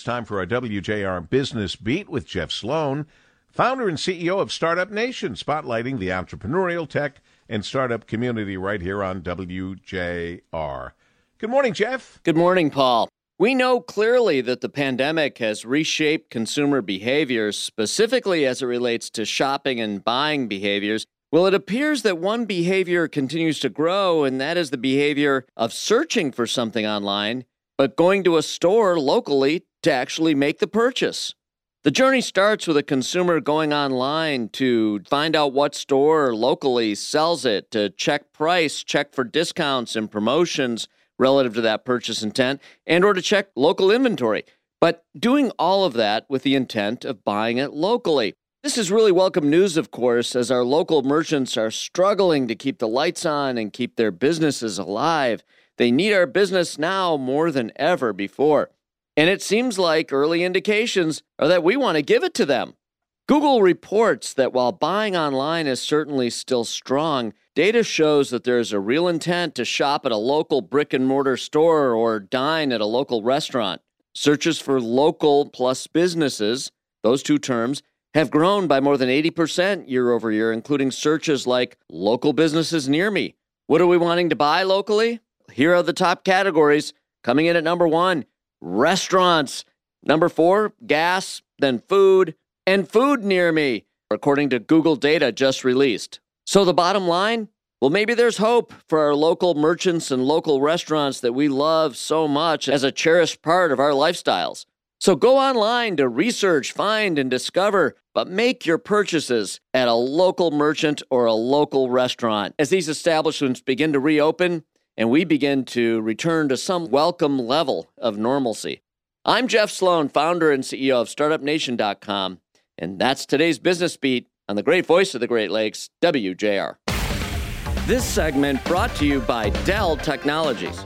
It's time for our WJR Business Beat with Jeff Sloan, founder and CEO of Startup Nation, spotlighting the entrepreneurial tech and startup community right here on WJR. Good morning, Jeff. Good morning, Paul. We know clearly that the pandemic has reshaped consumer behaviors, specifically as it relates to shopping and buying behaviors. Well, it appears that one behavior continues to grow, and that is the behavior of searching for something online, but going to a store locally to actually make the purchase. The journey starts with a consumer going online to find out what store locally sells it, to check price, check for discounts and promotions relative to that purchase intent, and or to check local inventory. But doing all of that with the intent of buying it locally. This is really welcome news, of course, as our local merchants are struggling to keep the lights on and keep their businesses alive. They need our business now more than ever before. And it seems like early indications are that we want to give it to them. Google reports that while buying online is certainly still strong, data shows that there is a real intent to shop at a local brick and mortar store or dine at a local restaurant. Searches for local plus businesses, those two terms, have grown by more than 80% year over year, including searches like local businesses near me. What are we wanting to buy locally? Here are the top categories. Coming in at number one restaurants. Number four, gas, then food, and food near me, according to Google data just released. So the bottom line? Well, maybe there's hope for our local merchants and local restaurants that we love so much as a cherished part of our lifestyles. So go online to research, find, and discover, but make your purchases at a local merchant or a local restaurant. As these establishments begin to reopen, and we begin to return to some welcome level of normalcy. I'm Jeff Sloan, founder and CEO of StartupNation.com, and that's today's business beat on the great voice of the Great Lakes, WJR. This segment brought to you by Dell Technologies.